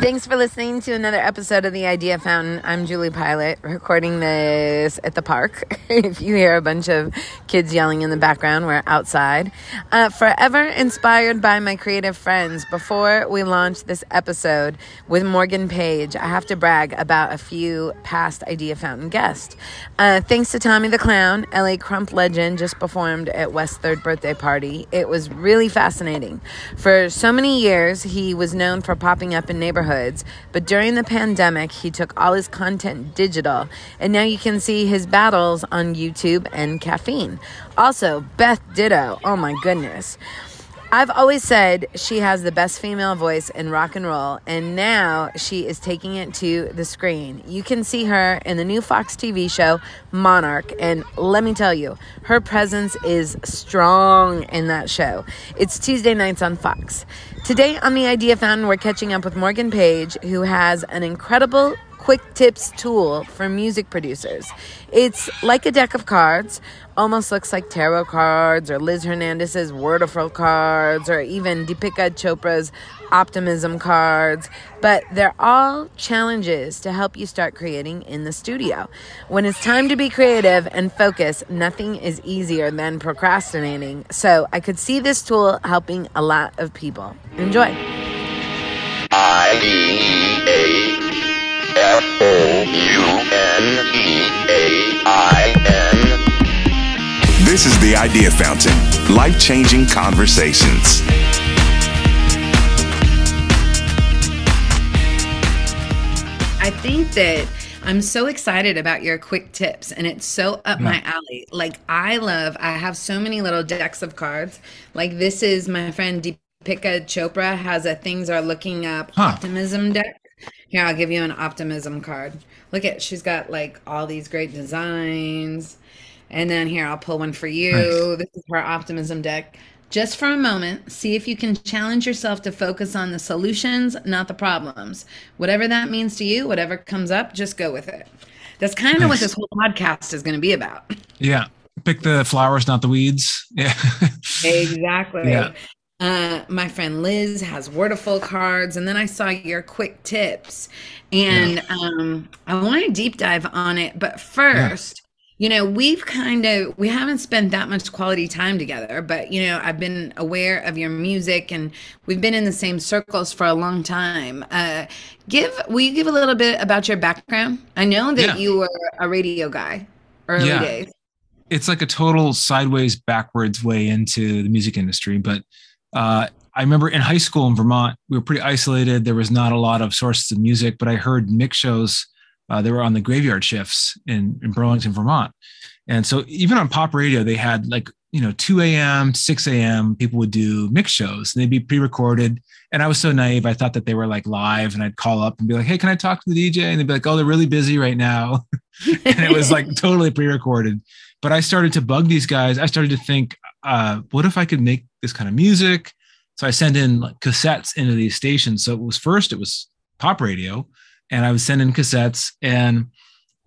Thanks for listening to another episode of The Idea Fountain. I'm Julie Pilot, recording this at the park. if you hear a bunch of kids yelling in the background, we're outside. Uh, forever inspired by my creative friends. Before we launch this episode with Morgan Page, I have to brag about a few past Idea Fountain guests. Uh, thanks to Tommy the Clown, LA Krump legend just performed at West's third birthday party. It was really fascinating. For so many years, he was known for popping up in neighborhoods neighborhoods, but during the pandemic, he took all his content digital, and now you can see his battles on YouTube and Caffeine. Also, Beth Ditto, oh my goodness. I've always said she has the best female voice in rock and roll, and now she is taking it to the screen. You can see her in the new Fox TV show Monarch, and let me tell you, her presence is strong in that show. It's Tuesday nights on Fox. Today on the Idea Fountain, we're catching up with Morgan Page, who has an incredible quick tips tool for music producers. It's like a deck of cards, almost looks like tarot cards or Liz Hernandez's Wordiful cards or even Deepika Chopra's optimism cards, but they're all challenges to help you start creating in the studio. When it's time to be creative and focus, nothing is easier than procrastinating. So I could see this tool helping a lot of people. Enjoy. F O U N E A I N. This is the Idea Fountain life changing conversations. I think that I'm so excited about your quick tips and it's so up my alley. Like I love I have so many little decks of cards. Like this is my friend Deepika Chopra has a things are looking up huh. optimism deck. Here, I'll give you an optimism card. Look at, she's got like all these great designs. And then here, I'll pull one for you. Nice. This is her optimism deck. Just for a moment, see if you can challenge yourself to focus on the solutions, not the problems. Whatever that means to you, whatever comes up, just go with it. That's kind of nice. what this whole podcast is going to be about. Yeah. Pick the flowers, not the weeds. Yeah. exactly. Yeah. Uh, my friend Liz has Wordiful cards, and then I saw your quick tips, and yeah. um, I want to deep dive on it. But first, yeah. you know, we've kind of we haven't spent that much quality time together, but you know, I've been aware of your music, and we've been in the same circles for a long time. Uh, give will you give a little bit about your background? I know that yeah. you were a radio guy early days. It's like a total sideways, backwards way into the music industry, but uh, I remember in high school in Vermont, we were pretty isolated. There was not a lot of sources of music, but I heard mix shows. Uh, they were on the graveyard shifts in, in Burlington, Vermont. And so even on pop radio, they had like, you know, 2 a.m., 6 a.m., people would do mix shows and they'd be pre recorded. And I was so naive. I thought that they were like live and I'd call up and be like, hey, can I talk to the DJ? And they'd be like, oh, they're really busy right now. and it was like totally pre recorded. But I started to bug these guys. I started to think, uh, what if I could make this kind of music? So I send in like cassettes into these stations. So it was first, it was pop radio, and I was sending cassettes, and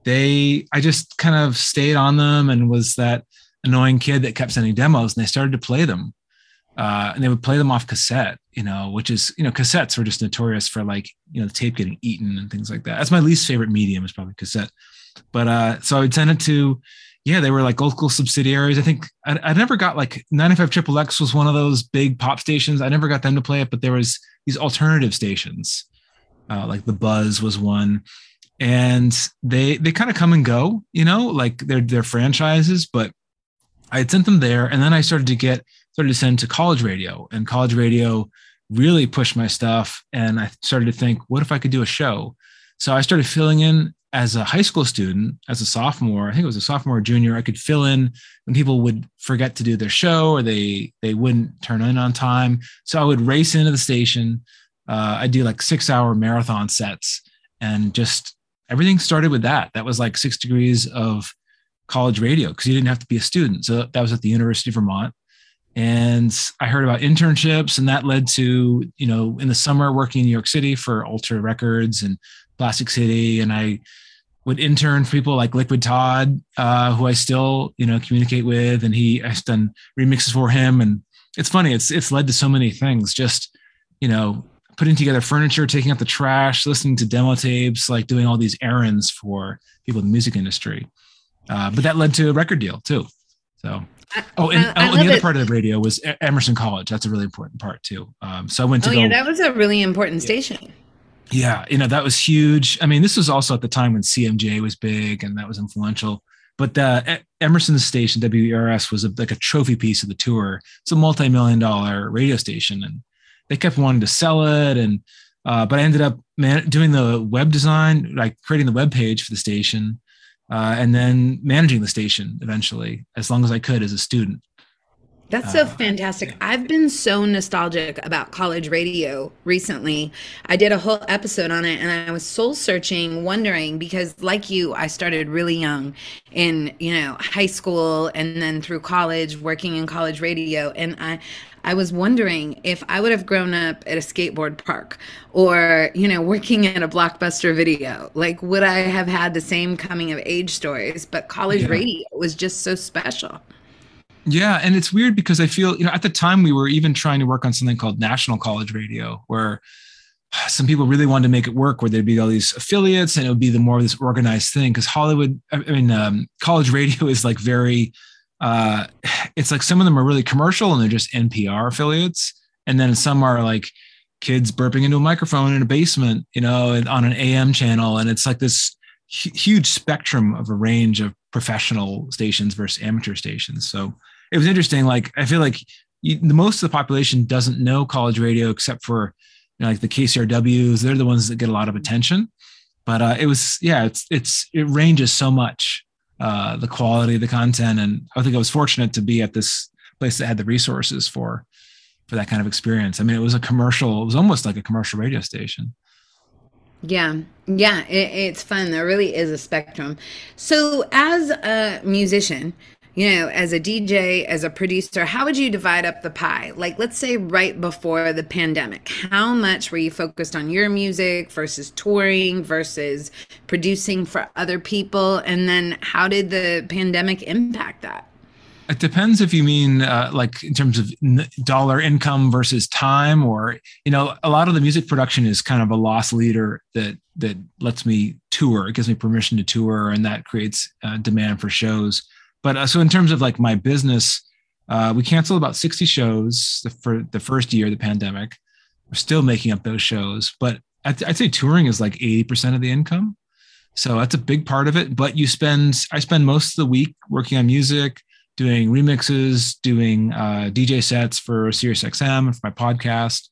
they, I just kind of stayed on them and was that annoying kid that kept sending demos, and they started to play them. Uh, and they would play them off cassette, you know, which is, you know, cassettes were just notorious for like, you know, the tape getting eaten and things like that. That's my least favorite medium is probably cassette. But uh, so I would send it to yeah, they were like local subsidiaries. I think I, I never got like 95 Triple X was one of those big pop stations. I never got them to play it, but there was these alternative stations, uh, like the Buzz was one, and they they kind of come and go, you know, like they're they're franchises. But I had sent them there, and then I started to get started to send to college radio, and college radio really pushed my stuff, and I started to think, what if I could do a show? So I started filling in as a high school student, as a sophomore, I think it was a sophomore or junior, I could fill in when people would forget to do their show or they they wouldn't turn in on time. So I would race into the station. Uh, I'd do like six hour marathon sets and just everything started with that. That was like six degrees of college radio because you didn't have to be a student. So that was at the University of Vermont. And I heard about internships, and that led to, you know, in the summer working in New York City for Ultra Records and Plastic City, and I would intern for people like Liquid Todd, uh, who I still you know communicate with, and he I've done remixes for him, and it's funny. It's it's led to so many things. Just you know putting together furniture, taking out the trash, listening to demo tapes, like doing all these errands for people in the music industry. Uh, but that led to a record deal too. So, oh, and, I, I oh, and the other it. part of the radio was Emerson College. That's a really important part too. Um, so I went to. Oh go, yeah, that was a really important station. Yeah, you know that was huge. I mean, this was also at the time when CMJ was big and that was influential. But the Emerson station, WERS, was a, like a trophy piece of the tour. It's a multi-million dollar radio station, and they kept wanting to sell it. And uh, but I ended up man- doing the web design, like creating the web page for the station, uh, and then managing the station eventually, as long as I could as a student. That's so uh, fantastic. I've been so nostalgic about college radio recently. I did a whole episode on it and I was soul searching, wondering because like you, I started really young in, you know, high school and then through college, working in college radio. And I I was wondering if I would have grown up at a skateboard park or, you know, working at a blockbuster video. Like, would I have had the same coming of age stories? But college yeah. radio was just so special. Yeah, and it's weird because I feel, you know, at the time we were even trying to work on something called National College Radio, where some people really wanted to make it work, where there'd be all these affiliates and it would be the more of this organized thing. Because Hollywood, I mean, um, college radio is like very, uh, it's like some of them are really commercial and they're just NPR affiliates, and then some are like kids burping into a microphone in a basement, you know, on an AM channel, and it's like this huge spectrum of a range of professional stations versus amateur stations. So it was interesting. Like I feel like you, the most of the population doesn't know college radio except for you know, like the KCRWs. They're the ones that get a lot of attention. But uh, it was yeah, it's it's it ranges so much uh, the quality of the content, and I think I was fortunate to be at this place that had the resources for for that kind of experience. I mean, it was a commercial. It was almost like a commercial radio station. Yeah, yeah, it, it's fun. There really is a spectrum. So, as a musician, you know, as a DJ, as a producer, how would you divide up the pie? Like, let's say right before the pandemic, how much were you focused on your music versus touring versus producing for other people? And then how did the pandemic impact that? It depends if you mean uh, like in terms of dollar income versus time, or you know, a lot of the music production is kind of a loss leader that that lets me tour. It gives me permission to tour, and that creates uh, demand for shows. But uh, so in terms of like my business, uh, we canceled about 60 shows for the first year of the pandemic. We're still making up those shows, but I'd, I'd say touring is like 80% of the income. So that's a big part of it. But you spend, I spend most of the week working on music, doing remixes, doing uh, DJ sets for SiriusXM and for my podcast.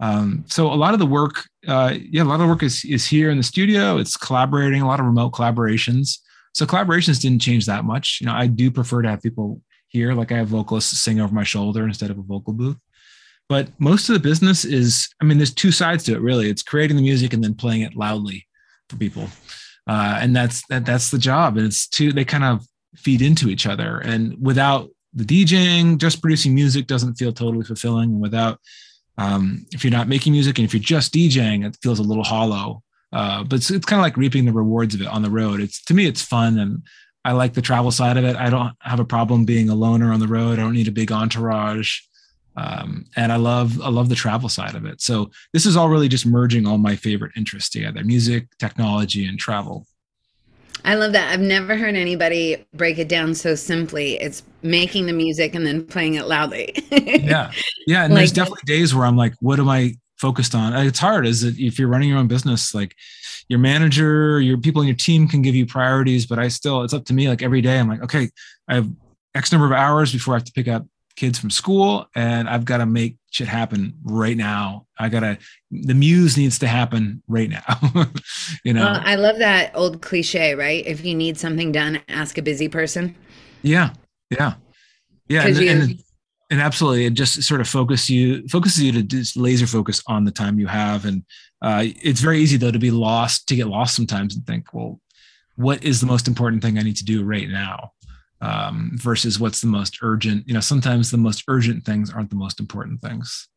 Um, so a lot of the work, uh, yeah, a lot of the work is is here in the studio. It's collaborating, a lot of remote collaborations. So collaborations didn't change that much. You know, I do prefer to have people here, like I have vocalists sing over my shoulder instead of a vocal booth. But most of the business is, I mean, there's two sides to it really. It's creating the music and then playing it loudly for people. Uh, and that's that, that's the job. And it's two, they kind of feed into each other. And without the DJing, just producing music doesn't feel totally fulfilling. And without, um, if you're not making music and if you're just DJing, it feels a little hollow. Uh, but it's, it's kind of like reaping the rewards of it on the road. It's to me, it's fun, and I like the travel side of it. I don't have a problem being a loner on the road. I don't need a big entourage, um, and I love I love the travel side of it. So this is all really just merging all my favorite interests together: music, technology, and travel. I love that. I've never heard anybody break it down so simply. It's making the music and then playing it loudly. yeah. Yeah. And like, there's definitely days where I'm like, what am I focused on. Uh, it's hard is that if you're running your own business, like your manager, your people in your team can give you priorities, but I still, it's up to me. Like every day, I'm like, okay, I have X number of hours before I have to pick up kids from school and I've got to make shit happen right now. I got to, the muse needs to happen right now. you know, well, I love that old cliche, right? If you need something done, ask a busy person. Yeah. Yeah. Yeah. And, you, and, and absolutely it just sort of focus you focuses you to just laser focus on the time you have. And uh, it's very easy though to be lost to get lost sometimes and think well what is the most important thing i need to do right now? Um, versus what's the most urgent you know sometimes the most urgent things aren't the most important things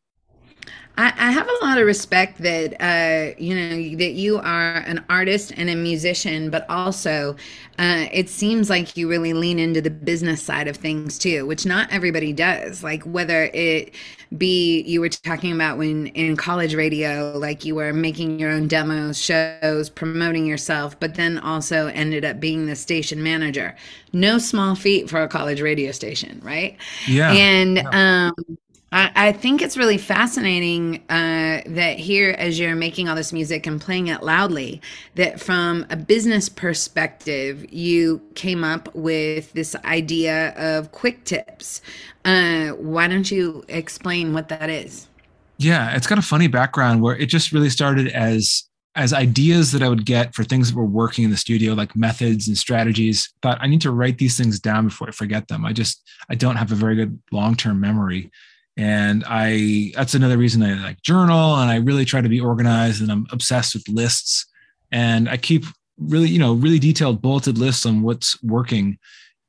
I, I have a lot of respect that uh, you know that you are an artist and a musician, but also uh, it seems like you really lean into the business side of things too, which not everybody does. Like whether it be you were talking about when in college radio, like you were making your own demos, shows, promoting yourself, but then also ended up being the station manager. No small feat for a college radio station, right? Yeah. And yeah. um I, think it's really fascinating uh, that here, as you're making all this music and playing it loudly, that from a business perspective, you came up with this idea of quick tips. Uh, why don't you explain what that is? Yeah, it's got a funny background where it just really started as as ideas that I would get for things that were working in the studio, like methods and strategies. Thought I need to write these things down before I forget them. I just I don't have a very good long term memory and i that's another reason i like journal and i really try to be organized and i'm obsessed with lists. And i keep really you know really detailed bulleted lists on what's working.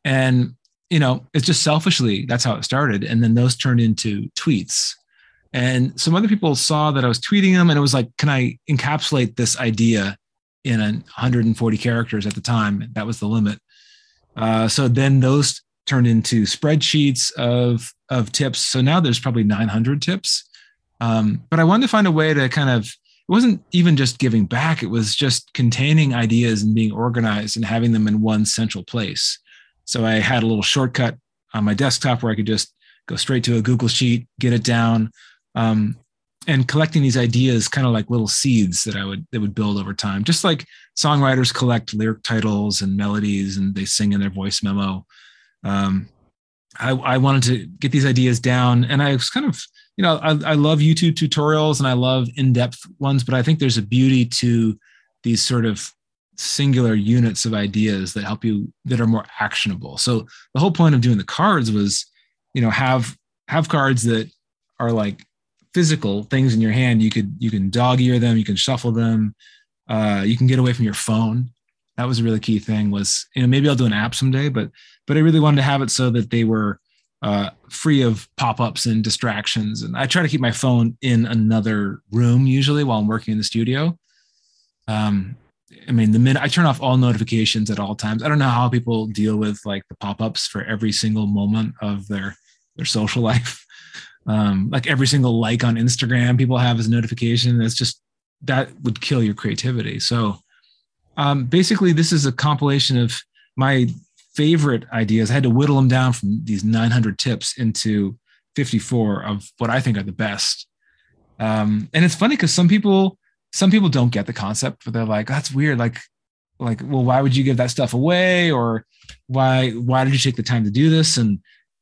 And you know it's just selfishly that's how it started. And then those turned into tweets. And some other people saw that i was tweeting them and it was like can i encapsulate this idea in 140 characters at the time? That was the limit. Uh, so then those turned into spreadsheets of of tips. So now there's probably 900 tips. Um, but I wanted to find a way to kind of it wasn't even just giving back; it was just containing ideas and being organized and having them in one central place. So I had a little shortcut on my desktop where I could just go straight to a Google sheet, get it down, um, and collecting these ideas, kind of like little seeds that I would that would build over time. Just like songwriters collect lyric titles and melodies, and they sing in their voice memo um, I, I wanted to get these ideas down and I was kind of, you know, I, I love YouTube tutorials and I love in-depth ones, but I think there's a beauty to these sort of singular units of ideas that help you that are more actionable. So the whole point of doing the cards was, you know, have have cards that are like physical things in your hand. You could you can dog ear them, you can shuffle them, uh, you can get away from your phone that was a really key thing was you know maybe i'll do an app someday but but i really wanted to have it so that they were uh, free of pop-ups and distractions. And i try to keep my phone in another room usually while i'm working in the studio. Um, i mean the minute i turn off all notifications at all times. I don't know how people deal with like the pop-ups for every single moment of their their social life. Um, like every single like on instagram people have as a notification. It's just that would kill your creativity. So um, basically, this is a compilation of my favorite ideas. I had to whittle them down from these 900 tips into 54 of what I think are the best. Um, and it's funny because some people, some people don't get the concept, but they're like, "That's weird." Like, like, well, why would you give that stuff away, or why, why did you take the time to do this? And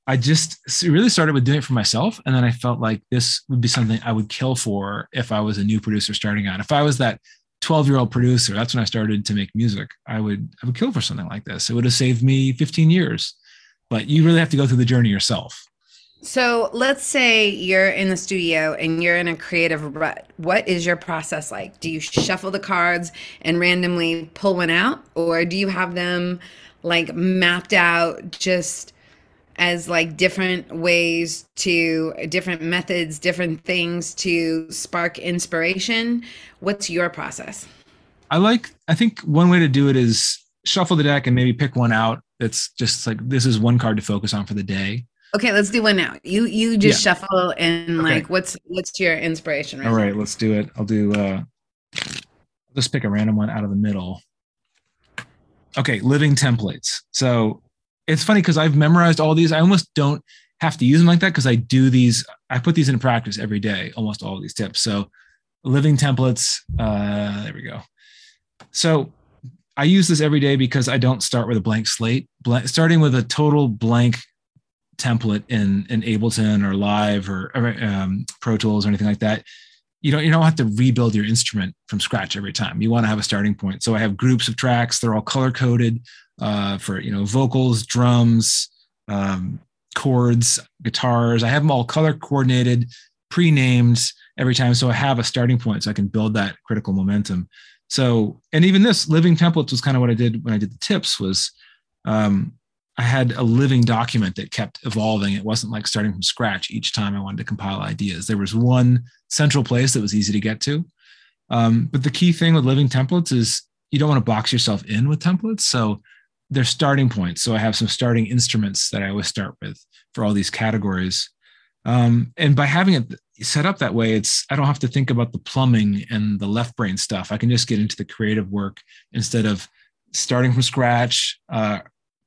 I just really started with doing it for myself, and then I felt like this would be something I would kill for if I was a new producer starting out. If I was that 12 year old producer that's when i started to make music. I would i would kill for something like this. It would have saved me 15 years but you really have to go through the journey yourself. So let's say you're in the studio and you're in a creative rut. What is your process like? Do you shuffle the cards and randomly pull one out or do you have them like mapped out just as like different ways to different methods, different things to spark inspiration. What's your process? I like, I think one way to do it is shuffle the deck and maybe pick one out that's just like this is one card to focus on for the day. Okay, let's do one now. You you just yeah. shuffle and okay. like what's what's your inspiration right All right, now? let's do it. I'll do uh I'll just pick a random one out of the middle. Okay, living templates. So it's funny because I've memorized all these. I almost don't have to use them like that because I do these. I put these in practice every day. Almost all these tips. So living templates. Uh, there we go. So I use this every day because I don't start with a blank slate. Starting with a total blank template in in Ableton or Live or, or um, Pro Tools or anything like that. You don't you don't have to rebuild your instrument from scratch every time. You want to have a starting point. So I have groups of tracks. They're all color coded uh, for you know vocals, drums, um, chords, guitars. I have them all color coordinated, pre-named every time, so I have a starting point, so I can build that critical momentum. So, and even this living templates was kind of what I did when I did the tips was um, I had a living document that kept evolving. It wasn't like starting from scratch each time I wanted to compile ideas. There was one central place that was easy to get to. Um, but the key thing with living templates is you don't want to box yourself in with templates. So they're starting points. So I have some starting instruments that I always start with for all these categories. Um, and by having it set up that way, it's I don't have to think about the plumbing and the left brain stuff. I can just get into the creative work instead of starting from scratch, uh,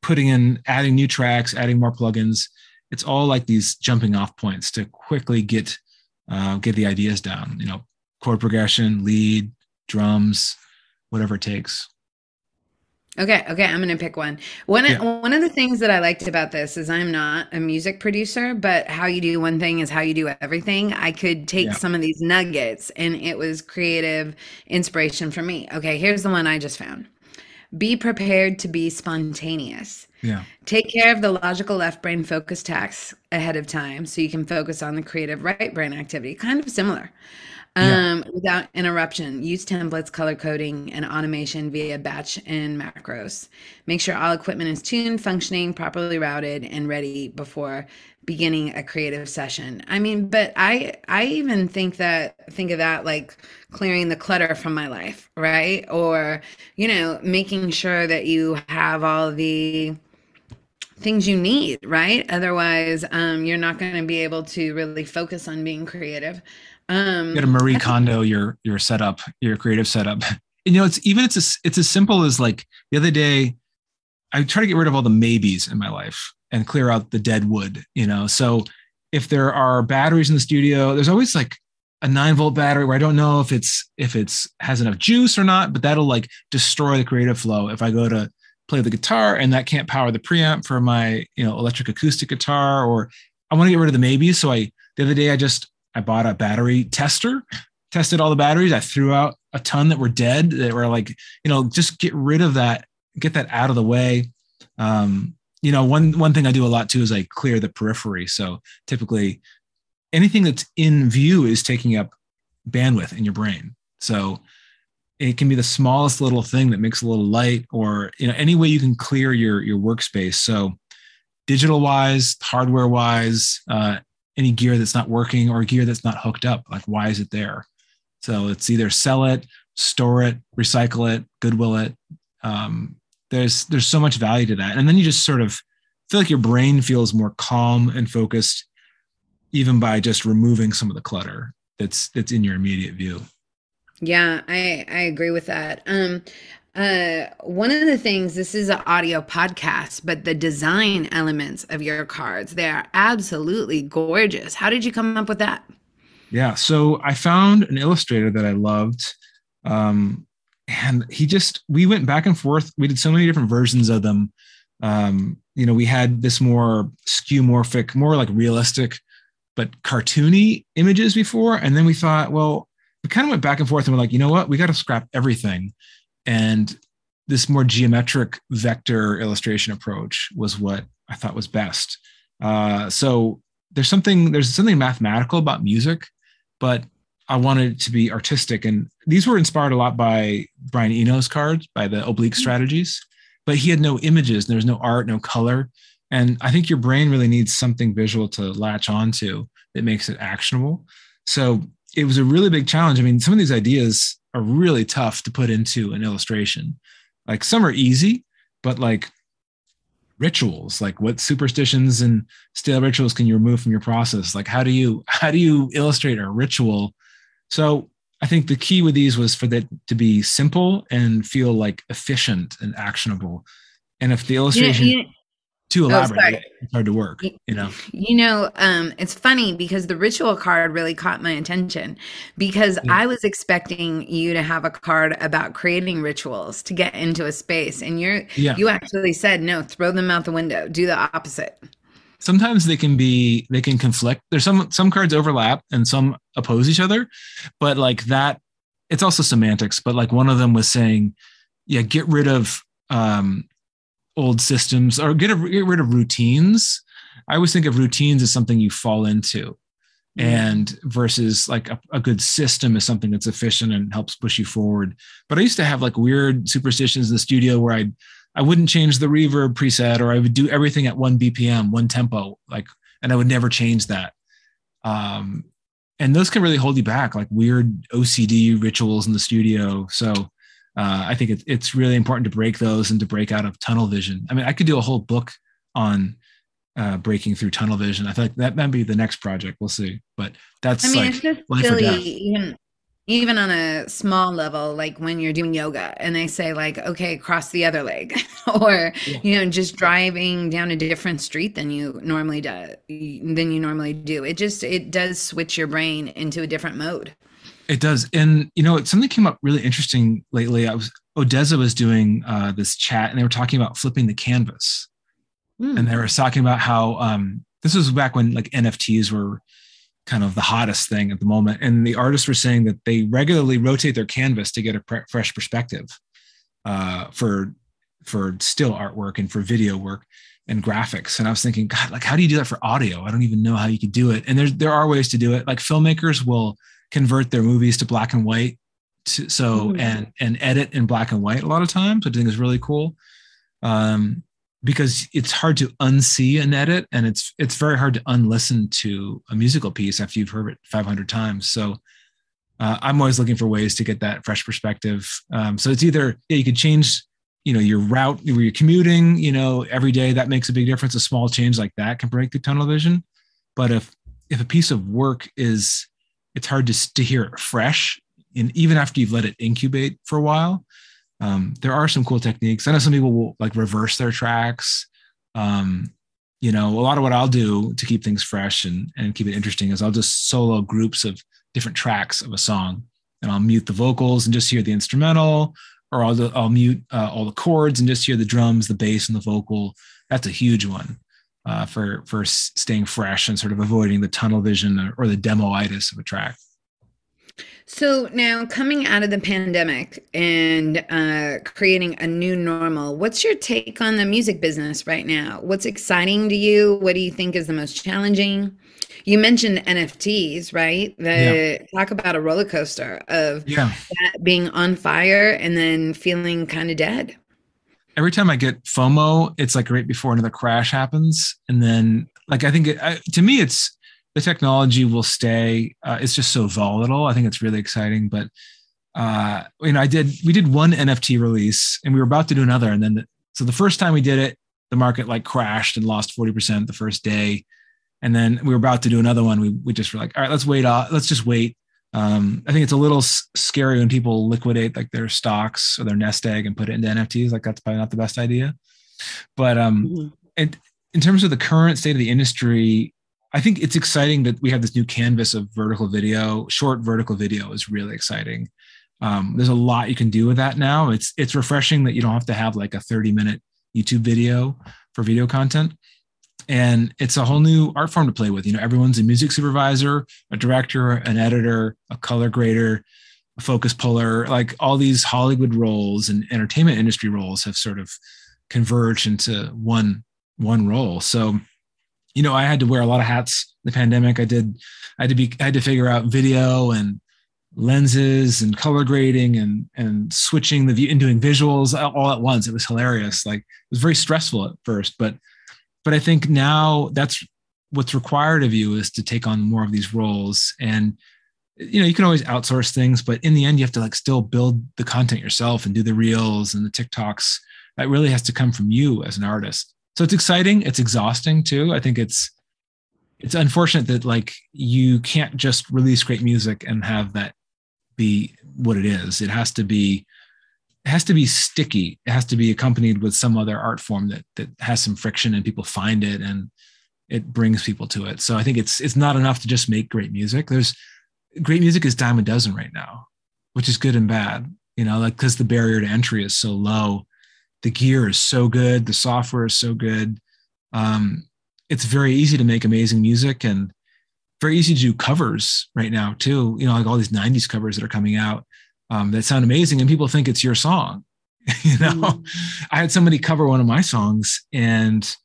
putting in, adding new tracks, adding more plugins. It's all like these jumping off points to quickly get uh, get the ideas down. You know, chord progression, lead, drums, whatever it takes. Okay, okay, I'm gonna pick one. One yeah. one of the things that I liked about this is I'm not a music producer, but how you do one thing is how you do everything. I could take yeah. some of these nuggets and it was creative inspiration for me. Okay, here's the one I just found. Be prepared to be spontaneous. Yeah. Take care of the logical left brain focus tasks ahead of time so you can focus on the creative right brain activity. Kind of similar um, yeah. without interruption. Use templates, color coding, and automation via batch and macros. Make sure all equipment is tuned, functioning, properly routed, and ready before beginning a creative session. I mean, but I I even think that think of that like clearing the clutter from my life, right? Or, you know, making sure that you have all the things you need, right? Otherwise, um, you're not going to be able to really focus on being creative. Um, you got to Marie Kondo your your setup, your creative setup. And, you know, it's even it's as it's as simple as like the other day, I try to get rid of all the maybes in my life and clear out the dead wood. You know, so if there are batteries in the studio, there's always like a nine volt battery where I don't know if it's if it's has enough juice or not, but that'll like destroy the creative flow if I go to play the guitar and that can't power the preamp for my you know electric acoustic guitar or I want to get rid of the maybe. So I the other day I just I bought a battery tester, tested all the batteries. I threw out a ton that were dead that were like, you know, just get rid of that, get that out of the way. Um, you know, one one thing I do a lot too is I clear the periphery. So typically anything that's in view is taking up bandwidth in your brain. So it can be the smallest little thing that makes a little light or you know any way you can clear your your workspace so digital wise hardware wise uh, any gear that's not working or gear that's not hooked up. Like, why is it there? So it's either sell it, store it, recycle it, goodwill it. Um, there's there's so much value to that, and then you just sort of feel like your brain feels more calm and focused, even by just removing some of the clutter that's that's in your immediate view. Yeah, I I agree with that. Um, uh, one of the things, this is an audio podcast, but the design elements of your cards, they are absolutely gorgeous. How did you come up with that? Yeah. So I found an illustrator that I loved. Um, and he just, we went back and forth. We did so many different versions of them. Um, you know, we had this more skeuomorphic, more like realistic, but cartoony images before. And then we thought, well, we kind of went back and forth and we're like, you know what? We got to scrap everything and this more geometric vector illustration approach was what I thought was best. Uh, so there's something there's something mathematical about music, but I wanted it to be artistic. And these were inspired a lot by Brian Eno's cards, by the oblique mm-hmm. strategies. But he had no images, and there's no art, no color. And I think your brain really needs something visual to latch onto that makes it actionable. So it was a really big challenge. I mean, some of these ideas are really tough to put into an illustration. Like some are easy, but like rituals, like what superstitions and stale rituals can you remove from your process? Like how do you how do you illustrate a ritual? So I think the key with these was for that to be simple and feel like efficient and actionable. And if the illustration you know, you, too oh, elaborate. Oh, it's hard to work, you know. You know, um, it's funny because the ritual card really caught my attention because yeah. I was expecting you to have a card about creating rituals to get into a space, and you're yeah. you actually said no, throw them out the window, do the opposite. Sometimes they can be they can conflict. There's some some cards overlap and some oppose each other, but like that, it's also semantics. But like one of them was saying, yeah, get rid of um old systems or get, a, get rid of routines. I always think of routines as something you fall into mm-hmm. and versus like a, a, good system is something that's efficient and helps push you forward. But I used to have like weird superstitions in the studio where I'd I wouldn't change the reverb preset, or I would do everything at one BPM, one tempo, like, and I would never change that. Um, and those can really hold you back, like weird OCD rituals in the studio. So uh, I think it, it's really important to break those and to break out of tunnel vision. I mean, I could do a whole book on uh, breaking through tunnel vision. I feel like that might be the next project. We'll see, but that's I mean, like it's just silly, even even on a small level, like when you're doing yoga and they say like, okay, cross the other leg, or yeah. you know, just driving down a different street than you normally do than you normally do. It just it does switch your brain into a different mode. It does, and you know, something came up really interesting lately. I was Odesza was doing uh, this chat, and they were talking about flipping the canvas mm. and they were talking about how um, this was back when like NFTs were kind of the hottest thing at the moment, and the artists were saying that they regularly rotate their canvas to get a pre- fresh perspective uh, for for still artwork and for video work and graphics. And I was thinking, God, like how do you do that for audio? I don't even know how you could do it. And there's there are ways to do it. Like filmmakers will convert their movies to black and white to, so mm-hmm. and and edit in black and white a lot of times, which I think is really cool. Um, because it's hard to unsee an edit and it's it's very hard to unlisten to a musical piece after you've heard it 500 times. So uh, i'm always looking for ways to get that fresh perspective. Um, so it's either yeah, you could change you know your route where you're commuting you know every day that makes a big difference. A small change like that can break the tunnel vision. But if if a piece of work is it's hard to, to hear it fresh and even after you've let it incubate for a while um, there are some cool techniques. I know some people will like reverse their tracks. Um, you know, a lot of what I'll do to keep things fresh and, and keep it interesting is I'll just solo groups of different tracks of a song and I'll mute the vocals and just hear the instrumental, or I'll, I'll mute uh, all the chords and just hear the drums, the bass, and the vocal. That's a huge one uh, for for staying fresh and sort of avoiding the tunnel vision or, or the demoitis of a track. So now coming out of the pandemic and uh, creating a new normal, what's your take on the music business right now? What's exciting to you? What do you think is the most challenging? You mentioned NFTs, right? The yeah. talk about a roller coaster of yeah. that being on fire and then feeling kind of dead. Every time I get FOMO, it's like right before another crash happens, and then like I think it, I, to me, it's the technology will stay. Uh, it's just so volatile. I think it's really exciting. But uh, you know, I did we did one NFT release, and we were about to do another, and then the, so the first time we did it, the market like crashed and lost forty percent the first day, and then we were about to do another one. We we just were like, all right, let's wait. Off, let's just wait. Um, I think it's a little s- scary when people liquidate like their stocks or their nest egg and put it into NFTs. Like that's probably not the best idea. But um, mm-hmm. and in terms of the current state of the industry, I think it's exciting that we have this new canvas of vertical video. Short vertical video is really exciting. Um, there's a lot you can do with that now. It's it's refreshing that you don't have to have like a 30 minute YouTube video for video content, and it's a whole new art form to play with. You know, everyone's a music supervisor, a director, an editor, a color grader, a focus puller. Like all these Hollywood roles and entertainment industry roles have sort of converged into one one role. So you know, I had to wear a lot of hats the pandemic. I did, I had to be, I had to figure out video and lenses and color grading and and switching the view and doing visuals all at once. It was hilarious. Like it was very stressful at first, but but I think now that's what's required of you is to take on more of these roles and you know you can always outsource things but in the end you have to like still build the content yourself and do the reels and the tiktoks that really has to come from you as an artist so it's exciting. It's exhausting too. I think it's it's unfortunate that like you can't just release great music and have that be what it is. It has to be it has to be sticky. It has to be accompanied with some other art form that that has some friction and people find it and it brings people to it. So i think it's it's not enough to just make great music. There's great music is dime a dozen right now which is good and bad you know like because the barrier to entry is so low the gear is so good the software is so good. Um, it's very easy to make amazing music and very easy to do covers right now too you know like all these 90s covers that are coming out um, that sound amazing and people think it's your song you know? Mm. i had somebody cover one of my songs and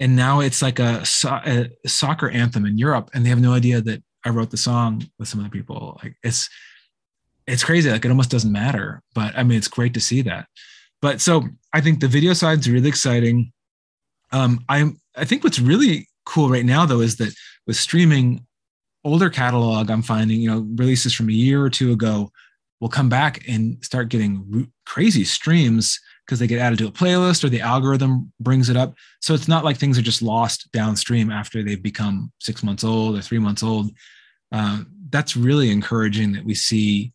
and now it's like a, so- a, soccer anthem in europe and they have no idea that i wrote the song with some other people. Like it's it's crazy like it almost doesn't matter but i mean it's great to see that but so I think the video side is really exciting. Um, I'm I think what's really cool right now though is that with streaming, older catalog I'm finding you know releases from a year or two ago will come back and start getting crazy streams because they get added to a playlist or the algorithm brings it up. So it's not like things are just lost downstream after they've become six months old or three months old. Uh, that's really encouraging that we see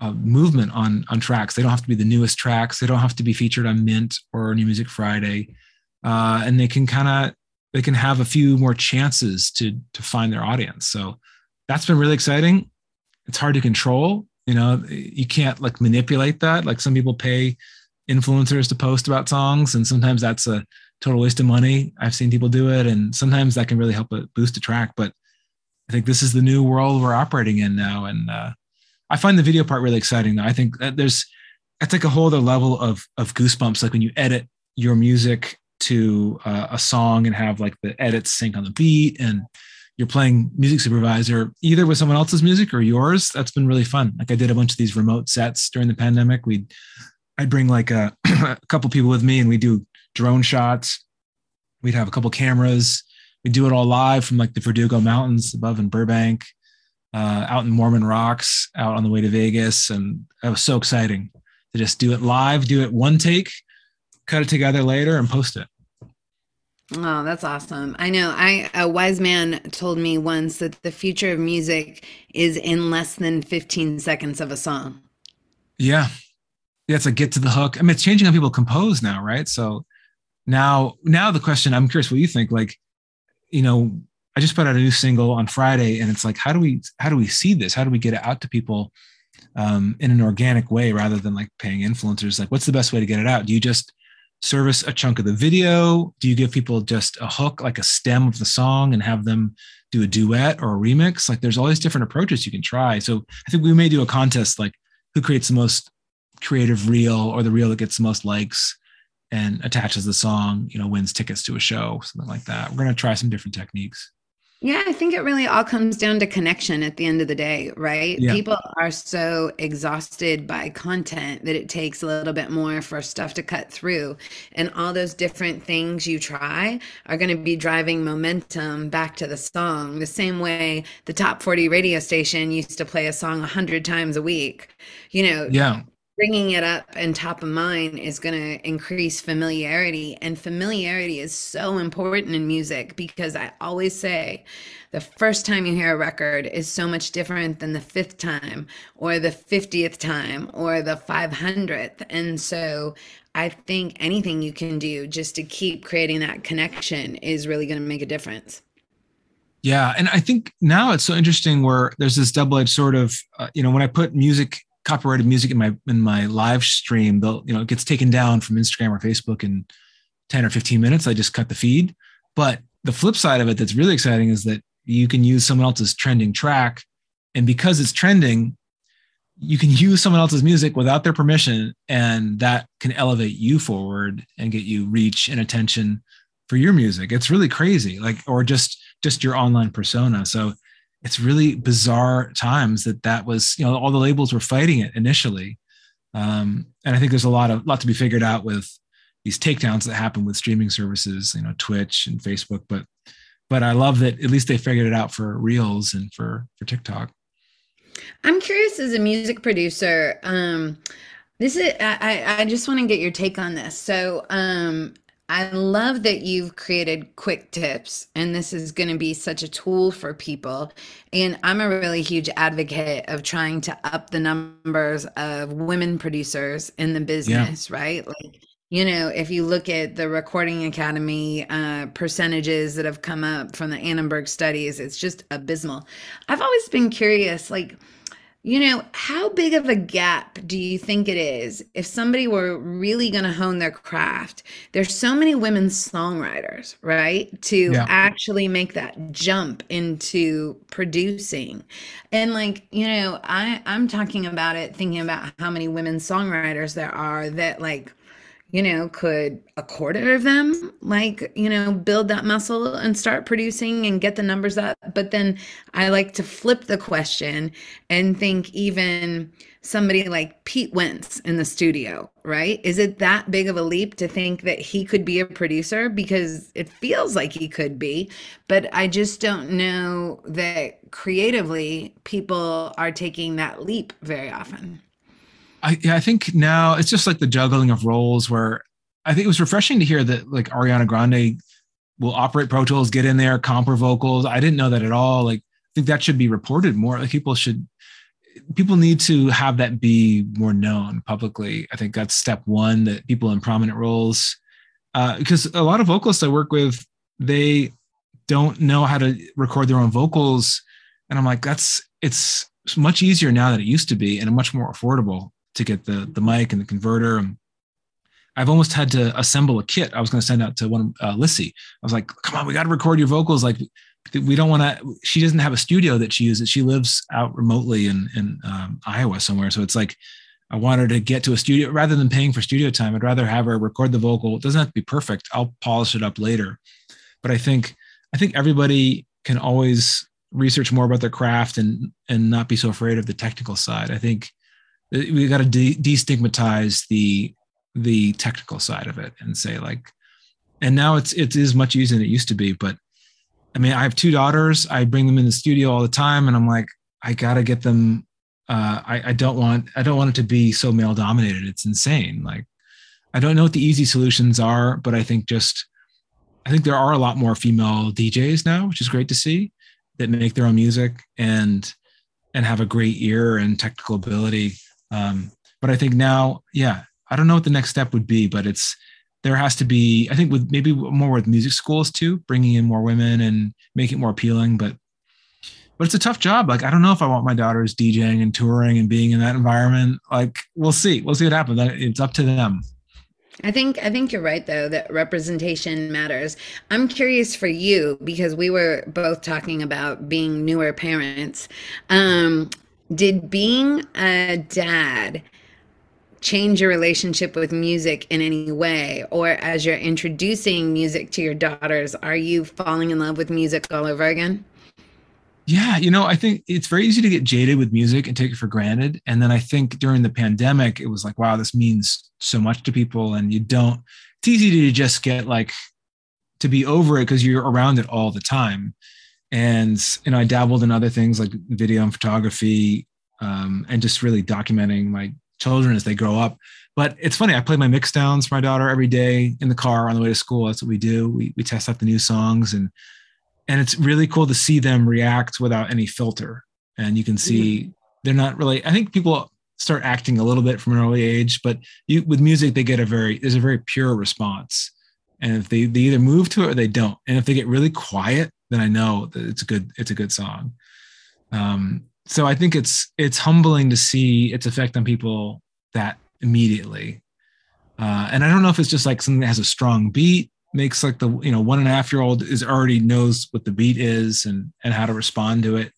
uh, movement on on tracks. They don't have to be the newest tracks. They don't have to be featured on Mint or New Music Friday, uh, and they can kind of they can have a few more chances to to find their audience. So that's been really exciting. It's hard to control. You know, you can't like manipulate that. Like some people pay influencers to post about songs, and sometimes that's a total waste of money. I've seen people do it, and sometimes that can really help boost a track. But I think this is the new world we're operating in now, and uh, I find the video part really exciting. Though I think that there's it's like a whole other level of of goosebumps. Like when you edit your music to uh, a song and have like the edits sync on the beat, and you're playing music supervisor either with someone else's music or yours. That's been really fun. Like I did a bunch of these remote sets during the pandemic. We'd I'd bring like a, a couple people with me, and we do drone shots. We'd have a couple cameras. We'd do it all live from like the Verdugo Mountains above in Burbank uh, out in Mormon Rocks, out on the way to Vegas, and it was so exciting to just do it live, do it one take, cut it together later, and post it. Oh, that's awesome. I know. I a wise man told me once that the future of music is in less than 15 seconds of a song. Yeah. Yeah, it's a get to the hook. I mean, it's changing how people compose now, right? So now now the question, I'm curious what you think, like, you know, I just put out a new single on Friday, and it's like, how do we how do we see this? How do we get it out to people um, in an organic way rather than like paying influencers? Like, what's the best way to get it out? Do you just service a chunk of the video? Do you give people just a hook, like a stem of the song, and have them do a duet or a remix? Like, there's all these different approaches you can try. So I think we may do a contest, like who creates the most creative reel or the reel that gets the most likes and attaches the song, you know, wins tickets to a show, something like that. We're going to try some different techniques. Yeah, I think it really all comes down to connection at the end of the day, right? Yeah. People are so exhausted by content that it takes a little bit more for stuff to cut through. And all those different things you try are going to be driving momentum back to the song, the same way the top 40 radio station used to play a song 100 times a week. You know, yeah bringing it up and top of mind is going to increase familiarity and familiarity is so important in music because i always say the first time you hear a record is so much different than the fifth time or the 50th time or the 500th and so i think anything you can do just to keep creating that connection is really going to make a difference. Yeah, and I think now it's so interesting where there's this double-edged sort of, uh, you know, when I put music copyrighted music in my in my live stream, they'll you know it gets taken down from Instagram or Facebook in 10 or 15 minutes. I just cut the feed. But the flip side of it that's really exciting is that you can use someone else's trending track. And because it's trending, you can use someone else's music without their permission. And that can elevate you forward and get you reach and attention for your music. It's really crazy. Like, or just just your online persona. So it's really bizarre times that that was you know all the labels were fighting it initially. Um, and i think there's a lot of lot to be figured out with these takedowns that happen with streaming services you know twitch and facebook but but i love that at least they figured it out for reels and for for tiktok. I'm curious as a music producer um this is i i just want to get your take on this. So um I love that you've created quick tips, and this is going to be such a tool for people. And I'm a really huge advocate of trying to up the numbers of women producers in the business, yeah. right? Like, you know, if you look at the Recording Academy uh, percentages that have come up from the Annenberg studies, it's just abysmal. I've always been curious, like, you know, how big of a gap do you think it is if somebody were really going to hone their craft? There's so many women songwriters, right? To yeah. actually make that jump into producing. And like, you know, I I'm talking about it thinking about how many women songwriters there are that like you know, could a quarter of them like, you know, build that muscle and start producing and get the numbers up? But then I like to flip the question and think even somebody like Pete Wentz in the studio, right? Is it that big of a leap to think that he could be a producer? Because it feels like he could be, but I just don't know that creatively people are taking that leap very often. I, yeah, I think now it's just like the juggling of roles where I think it was refreshing to hear that like Ariana Grande will operate Pro Tools, get in there, comp her vocals. I didn't know that at all. Like, I think that should be reported more. Like, people should people need to have that be more known publicly. I think that's step one that people in prominent roles, uh, because a lot of vocalists I work with, they don't know how to record their own vocals. And I'm like, that's, it's much easier now than it used to be and much more affordable to get the, the mic and the converter. And I've almost had to assemble a kit. I was going to send out to one, uh, Lissie. I was like, come on, we got to record your vocals. Like we don't want to she doesn't have a studio that she uses she lives out remotely in in um, iowa somewhere so it's like i want her to get to a studio rather than paying for studio time i'd rather have her record the vocal it doesn't have to be perfect i'll polish it up later but i think i think everybody can always research more about their craft and and not be so afraid of the technical side i think we got to de- destigmatize the the technical side of it and say like and now it's it is much easier than it used to be but I mean, I have two daughters. I bring them in the studio all the time, and I'm like, I gotta get them. Uh, I, I don't want I don't want it to be so male dominated. It's insane. Like, I don't know what the easy solutions are, but I think just I think there are a lot more female DJs now, which is great to see that make their own music and and have a great ear and technical ability. Um, but I think now, yeah, I don't know what the next step would be, but it's there has to be i think with maybe more with music schools too bringing in more women and make it more appealing but but it's a tough job. Like i don't know if i want my daughters djing and touring and being in that environment. Like we'll see. We'll see what happens. It's up to them. I think I think you're right though that representation matters. I'm curious for you because we were both talking about being newer parents. Um, did being a dad change your relationship with music in any way? Or as you're introducing music to your daughters are you falling in love with music all over again? Yeah you know i think it's very easy to get jaded with music and take it for granted. And then i think during the pandemic it was like wow this means so much to people. And you don't it's easy to just get like to be over it because you're around it all the time and you know i dabbled in other things like video and photography um, and just really documenting my children as they grow up. But it's funny, I play my mix downs for my daughter every day in the car on the way to school. That's what we do. We, we test out the new songs and and it's really cool to see them react without any filter. And you can see mm-hmm. they're not really, I think people start acting a little bit from an early age, but you, with music, they get a very, there's a very pure response. And if they, they either move to it or they don't. And if they get really quiet, then I know that it's a good, it's a good song. Um, so I think it's it's humbling to see its effect on people that immediately. Uh, and I don't know if it's just like something that has a strong beat, makes like the you know one and a half year old is already knows what the beat is and and how to respond to it.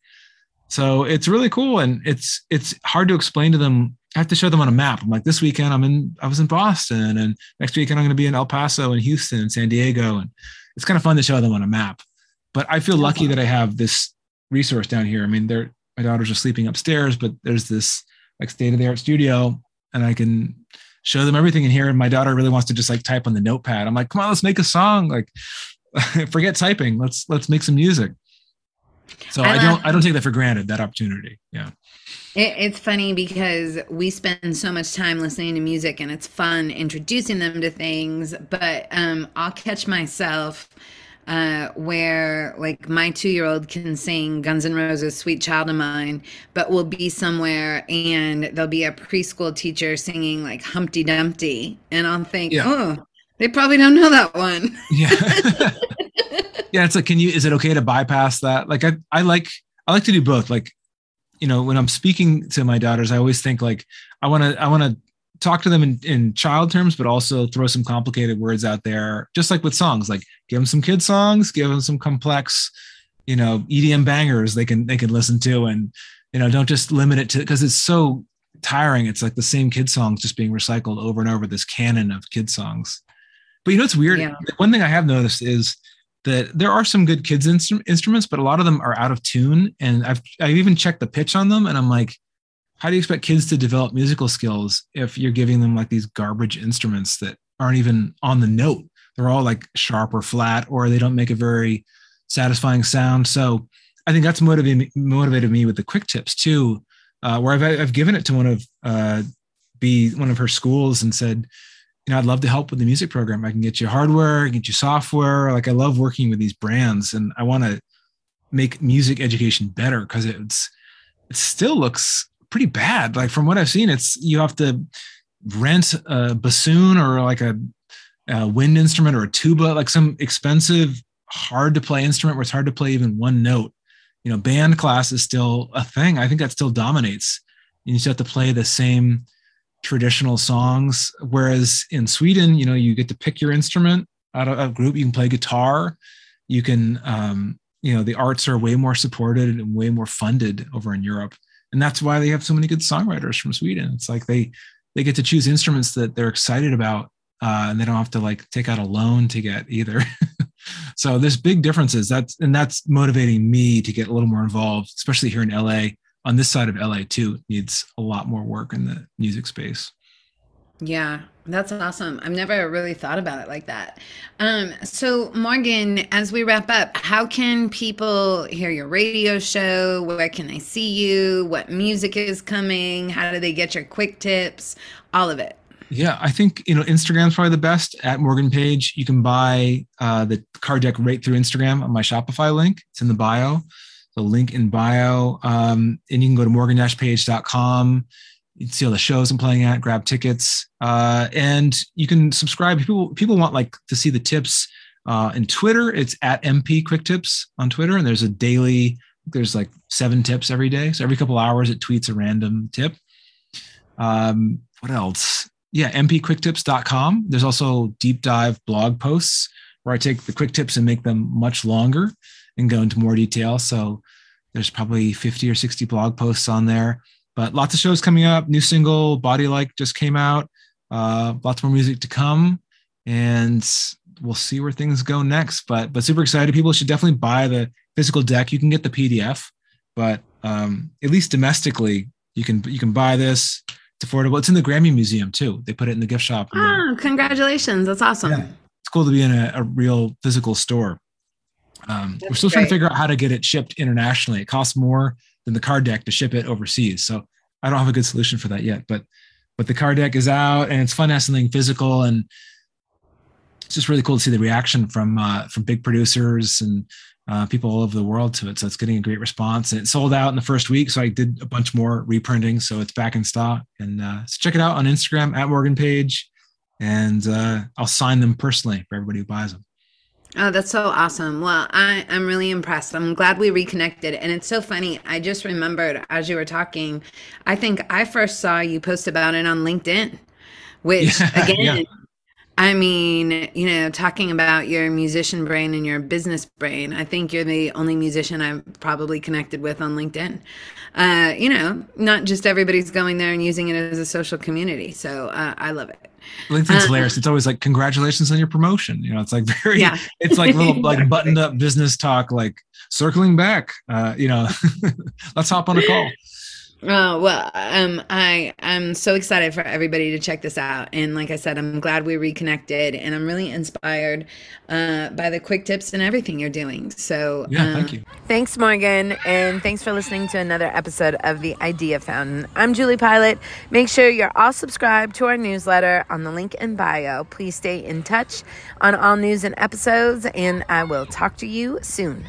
So it's really cool, and it's it's hard to explain to them. I have to show them on a map. I'm like, this weekend I'm in I was in Boston, and next weekend I'm going to be in El Paso and Houston and San Diego, and it's kind of fun to show them on a map. But I feel lucky that I have this resource down here. I mean, they're my daughters are sleeping upstairs, but there's this like state of the art studio and I can show them everything in here. And my daughter really wants to just like type on the notepad. I'm like, come on, let's make a song. Like forget typing. Let's, let's make some music. So I, I don't, I don't take that for granted, that opportunity. Yeah. It, it's funny because we spend so much time listening to music and it's fun introducing them to things, but um, I'll catch myself uh, where like my two year old can sing Guns N' Roses' Sweet Child of Mine, but we'll be somewhere and there'll be a preschool teacher singing like Humpty Dumpty. And I'll think, yeah. oh, they probably don't know that one. yeah. yeah. It's like, can you, is it okay to bypass that? Like, I, I like, I like to do both. Like, you know, when I'm speaking to my daughters, I always think like, I want to, I want to talk to them in, in child terms, but also throw some complicated words out there, just like with songs. Like give them some kid songs, give them some complex, you know, EDM bangers they can they can listen to, and you know, don't just limit it to because it's so tiring. It's like the same kid songs just being recycled over and over. This canon of kid songs. But you know, it's weird. Yeah. One thing I have noticed is that there are some good kids instru- instruments, but a lot of them are out of tune. And I've I've even checked the pitch on them, and I'm like, how do you expect kids to develop musical skills if you're giving them like these garbage instruments that aren't even on the note? They're all like sharp or flat, or they don't make a very satisfying sound. So I think that's motivated motivated me with the quick tips too, uh, where I've I've given it to one of uh, be one of her schools and said, you know, I'd love to help with the music program. I can get you hardware, get you software. Like I love working with these brands, and I want to make music education better because it's it still looks pretty bad. Like from what I've seen, it's you have to rent a bassoon or like a, a wind instrument or a tuba, like some expensive, hard to play instrument where it's hard to play even one note. You know, band class is still a thing. I think that still dominates. You just have to play the same traditional songs. Whereas in Sweden, you know, you get to pick your instrument out of a group. You can play guitar. You can, um, you know, the arts are way more supported and way more funded over in Europe and that's why they have so many good songwriters from Sweden. It's like they they get to choose instruments that they're excited about, uh, and they don't have to like take out a loan to get either. so there's big differences. That's and that's motivating me to get a little more involved, especially here in LA. On this side of LA too, needs a lot more work in the music space. Yeah, that's awesome. I've never really thought about it like that. Um, so, Morgan, as we wrap up, how can people hear your radio show? Where can they see you? What music is coming? How do they get your quick tips? All of it. Yeah, I think you know Instagram's probably the best. At Morgan Page, you can buy uh, the card deck right through Instagram on my Shopify link. It's in the bio. The link in bio, um, and you can go to morgan-page.com you see all the shows I'm playing at, grab tickets, uh, and you can subscribe. People people want like to see the tips. Uh, in Twitter, it's at MP Quick Tips on Twitter, and there's a daily. There's like seven tips every day, so every couple hours it tweets a random tip. Um, what else? Yeah, mpquicktips.com. There's also deep dive blog posts where I take the quick tips and make them much longer and go into more detail. So there's probably 50 or 60 blog posts on there. But lots of shows coming up. New single, Body Like, just came out. Uh, lots more music to come, and we'll see where things go next. But but super excited. People should definitely buy the physical deck. You can get the PDF, but um, at least domestically, you can you can buy this. It's affordable. It's in the Grammy Museum too. They put it in the gift shop. Oh, congratulations! That's awesome. Yeah. It's cool to be in a, a real physical store. Um, we're still great. trying to figure out how to get it shipped internationally. It costs more than the card deck to ship it overseas. So I don't have a good solution for that yet, but but the card deck is out and it's fun as something physical and it's just really cool to see the reaction from uh, from big producers and uh, people all over the world to it. So it's getting a great response. And it sold out in the first week, so I did a bunch more reprinting. So it's back in stock. And uh, so check it out on Instagram at Morgan Page, and uh, I'll sign them personally for everybody who buys them. Oh, that's so awesome. Well, I, I'm really impressed. I'm glad we reconnected. And it's so funny. I just remembered as you were talking, I think I first saw you post about it on LinkedIn, which yeah, again, yeah. I mean, you know, talking about your musician brain and your business brain, I think you're the only musician I've probably connected with on LinkedIn. Uh, you know, not just everybody's going there and using it as a social community. So uh, I love it. LinkedIn's uh, hilarious. It's always like, congratulations on your promotion. You know, it's like very, yeah. it's like little like buttoned up business talk, like circling back. Uh, you know, let's hop on a call. Oh well, um, I I'm so excited for everybody to check this out, and like I said, I'm glad we reconnected, and I'm really inspired uh, by the quick tips and everything you're doing. So yeah, uh, thank you. Thanks, Morgan, and thanks for listening to another episode of the Idea Fountain. I'm Julie Pilat. Make sure you're all subscribed to our newsletter on the link in bio. Please stay in touch on all news and episodes, and I will talk to you soon.